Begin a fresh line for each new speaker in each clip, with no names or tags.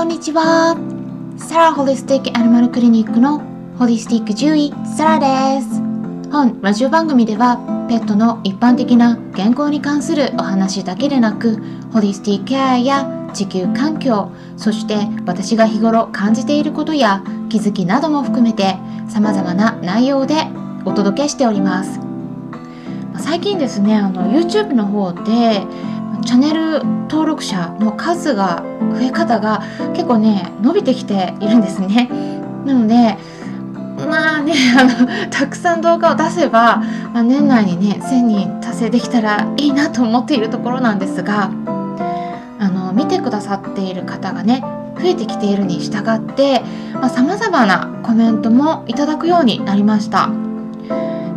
こんにちは。サラホリスティックアニマルクリニックのホリスティック獣医サラです。本ラジオ番組ではペットの一般的な健康に関するお話だけでなくホリスティックケアや地球環境そして私が日頃感じていることや気づきなども含めて様々な内容でお届けしております。最近ですねあの YouTube の方でチャンネル登録者の数が増え方が結構ね伸びてきているんですね。なのでまあね あのたくさん動画を出せば、まあ、年内にね1000人達成できたらいいなと思っているところなんですがあの見てくださっている方がね増えてきているに従ってさまざ、まなコメントもいただくようになりました。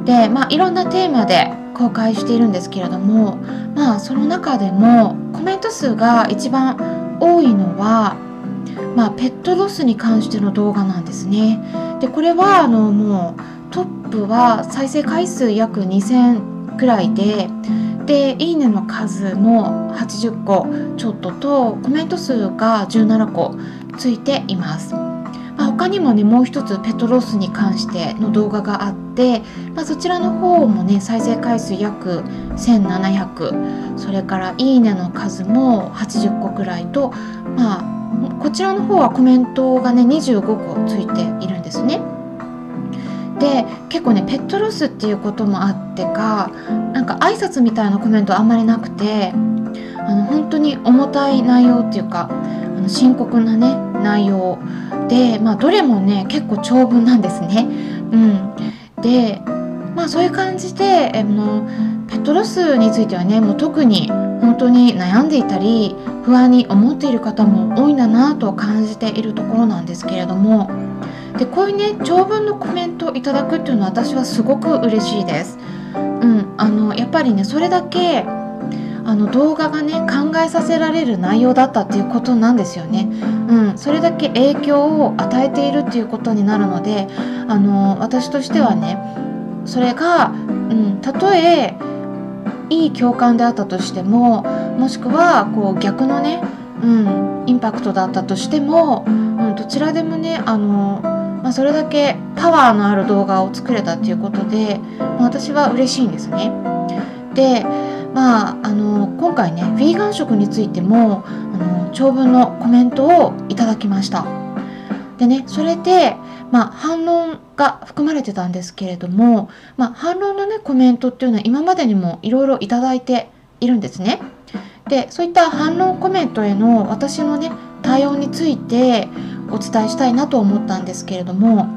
でまあいろんなテーマで公開しているんですけれどもまあその中でもコメント数が一番多いのは、まあ、ペットロスに関しての動画なんですね。でこれはあのもうトップは再生回数約2000くらいででいいねの数も80個ちょっととコメント数が17個ついています。他にもねもう一つペトロスに関しての動画があって、まあ、そちらの方もね再生回数約1700それから「いいね」の数も80個くらいとまあこちらの方はコメントがね25個ついているんですね。で結構ねペットロスっていうこともあってかなんか挨拶みたいなコメントあんまりなくてあの本当に重たい内容っていうかの深刻なね内容で、まあ、どれもね結構長文なんですね。うん、でまあそういう感じであのペットロスについてはねもう特に本当に悩んでいたり不安に思っている方も多いんだなと感じているところなんですけれどもでこういうね長文のコメントをいただくっていうのは私はすごく嬉しいです。うん、あのやっぱりねそれだけあの動画がね考えさせられる内容だったっていうことなんですよね。うん、それだけ影響を与えているっていうことになるのであの私としてはねそれが、うん、たとえいい共感であったとしてももしくはこう逆のね、うん、インパクトだったとしても、うん、どちらでもねあの、まあ、それだけパワーのある動画を作れたっていうことで、まあ、私は嬉しいんですね。でまあ、あの今回ねヴィーガン食についてもあの長文のコメントをいただきました。でねそれで、まあ、反論が含まれてたんですけれども、まあ、反論のねコメントっていうのは今までにもいろいろいただいているんですね。でそういった反論コメントへの私のね対応についてお伝えしたいなと思ったんですけれども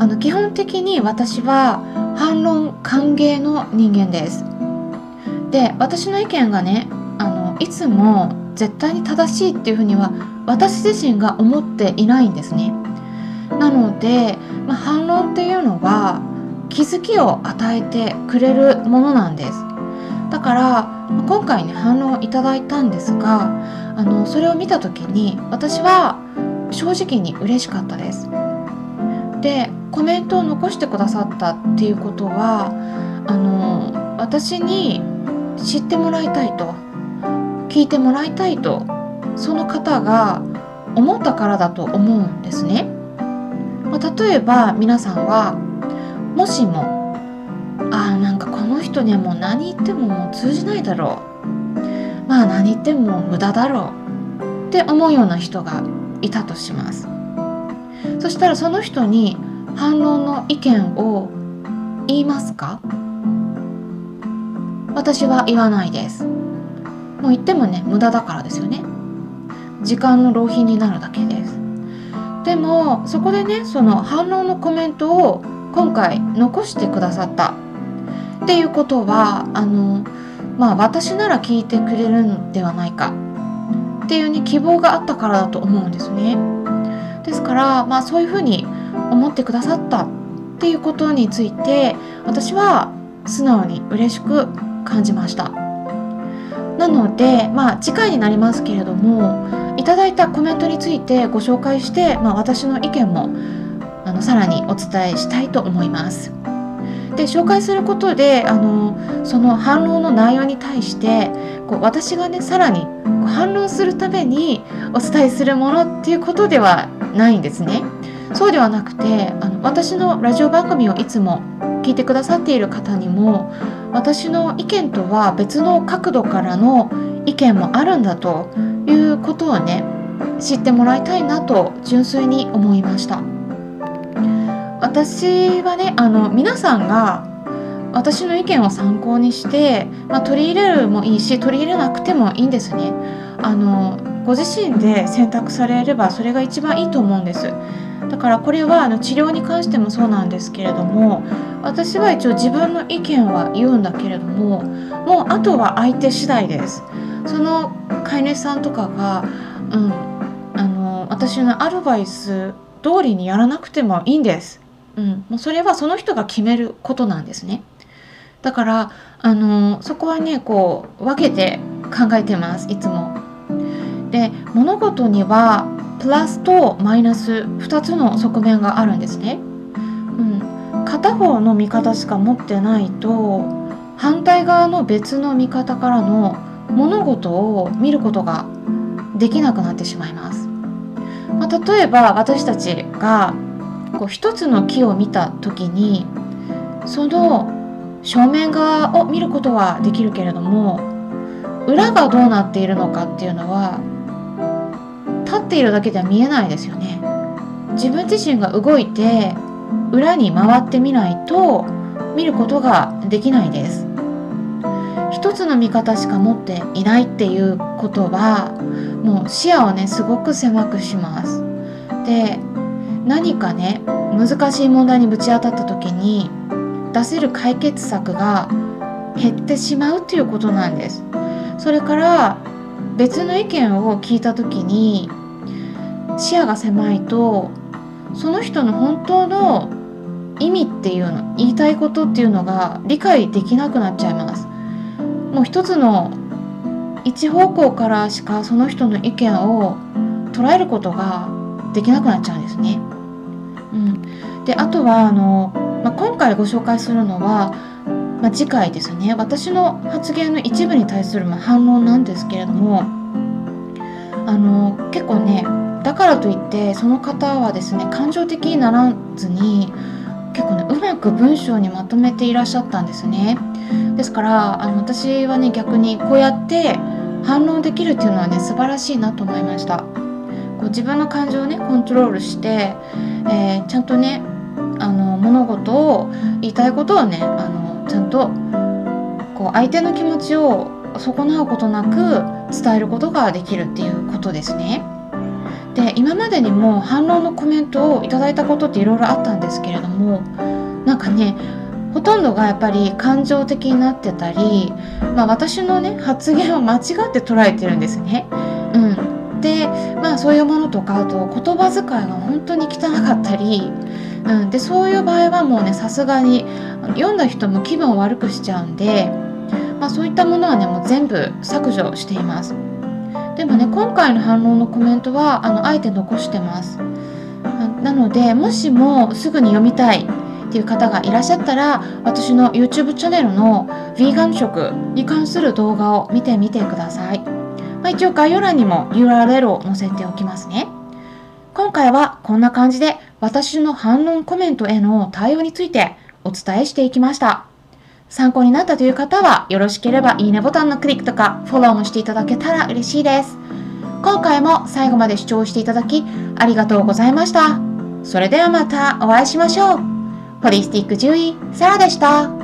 あの基本的に私は反論歓迎の人間ですで私の意見がねあのいつも絶対に正しいっていうふうには私自身が思っていないんですね。なので、まあ、反論っていうのは気づきを与えてくれるものなんです。だから今回ね反論をいただいたんですがあのそれを見た時に私は正直に嬉しかったです。でコメントを残してくださったっていうことはあの私に知ってもらいたいと聞いてもらいたいとその方が思ったからだと思うんですね。まあ、例えば皆さんはもしもああなんかこの人にはもう何言ってももう通じないだろうまあ何言っても無駄だろうって思うような人がいたとします。そしたらその人に反論の意見を言いますか？私は言わないです。もう言ってもね無駄だからですよね。時間の浪費になるだけです。でもそこでねその反論のコメントを今回残してくださった。っていうことはあのまあ私なら聞いてくれるんではないか。っていうね希望があったからだと思うんですね。ですからまあそういうふうに思ってくださったっていうことについて私は素直に嬉しく感じました。なのでまあ次回になりますけれどもいただいたコメントについてご紹介して、まあ、私の意見もあのさらにお伝えしたいと思います。で紹介することであのその反論の内容に対してこう私がねさらに反論するためにお伝えするものっていうことではないんですね。そうではなくてあの私のラジオ番組をいつも聞いてくださっている方にも私の意見とは別の角度からの意見もあるんだということをね知ってもらいたいなと純粋に思いました私はねあの皆さんが私の意見を参考にして、まあ、取り入れるもいいし取り入れなくてもいいんですねあのご自身で選択されればそれが一番いいと思うんです。だからこれはあの治療に関してもそうなんですけれども私は一応自分の意見は言うんだけれどももうあとは相手次第です。その飼い主さんとかが、うん、あの私のアドバイス通りにやらなくてもいいんです、うん、もうそれはその人が決めることなんですね。だからあのそこはねこう分けて考えてます。いつも。で物事にはプラスとマイナス2つの側面があるんですね。うん、片方の見方しか持ってないと反対側の別の見方からの物事を見ることができなくなってしまいます。まあ、例えば私たちがこう一つの木を見た時にその正面側を見ることはできるけれども裏がどうなっているのかっていうのは立っているだけでは見えないですよね。自分自身が動いて裏に回ってみないと見ることができないです。一つの見方しか持っていないっていうことはもう視野をねすごく狭くします。で何かね難しい問題にぶち当たった時に出せる解決策が減ってしまうっていうことなんです。それから別の意見を聞いた時に視野が狭いとその人の本当の意味っていうの言いたいことっていうのが理解できなくなっちゃいます。もう一つの一方向からしかその人の意見を捉えることができなくなっちゃうんですね。うん、であとはあの、まあ、今回ご紹介するのは、まあ、次回ですね。私の発言の一部に対するま反論なんですけれどもあの結構ねだからといってその方はですね感情的にならずに結構ねうまく文章にまとめていらっしゃったんですねですからあの私はね逆にこうやって反論できるっていうのはね素晴らしいなと思いましたこう自分の感情をねコントロールして、えー、ちゃんとねあの物事を言いたいことをねあのちゃんとこう相手の気持ちを損なうことなく伝えることができるっていうことですね。で今までにも反論のコメントをいただいたことっていろいろあったんですけれどもなんかねほとんどがやっぱり感情的になってたり、まあ、私のね発言を間違って捉えてるんですね。うん、でまあそういうものとかあと言葉遣いが本当に汚かったり、うん、でそういう場合はもうねさすがに読んだ人も気分を悪くしちゃうんで、まあ、そういったものはねもう全部削除しています。でもね今回の反論のコメントはあのあえて残してます。なのでもしもすぐに読みたいっていう方がいらっしゃったら私の YouTube チャンネルのヴィーガン食に関する動画を見てみてください、まあ、一応概要欄にも URL を載せておきますね。今回はこんな感じで私の反論コメントへの対応についてお伝えしていきました。参考になったという方はよろしければいいねボタンのクリックとかフォローもしていただけたら嬉しいです。今回も最後まで視聴していただきありがとうございました。それではまたお会いしましょう。ホリスティック獣医、サラでした。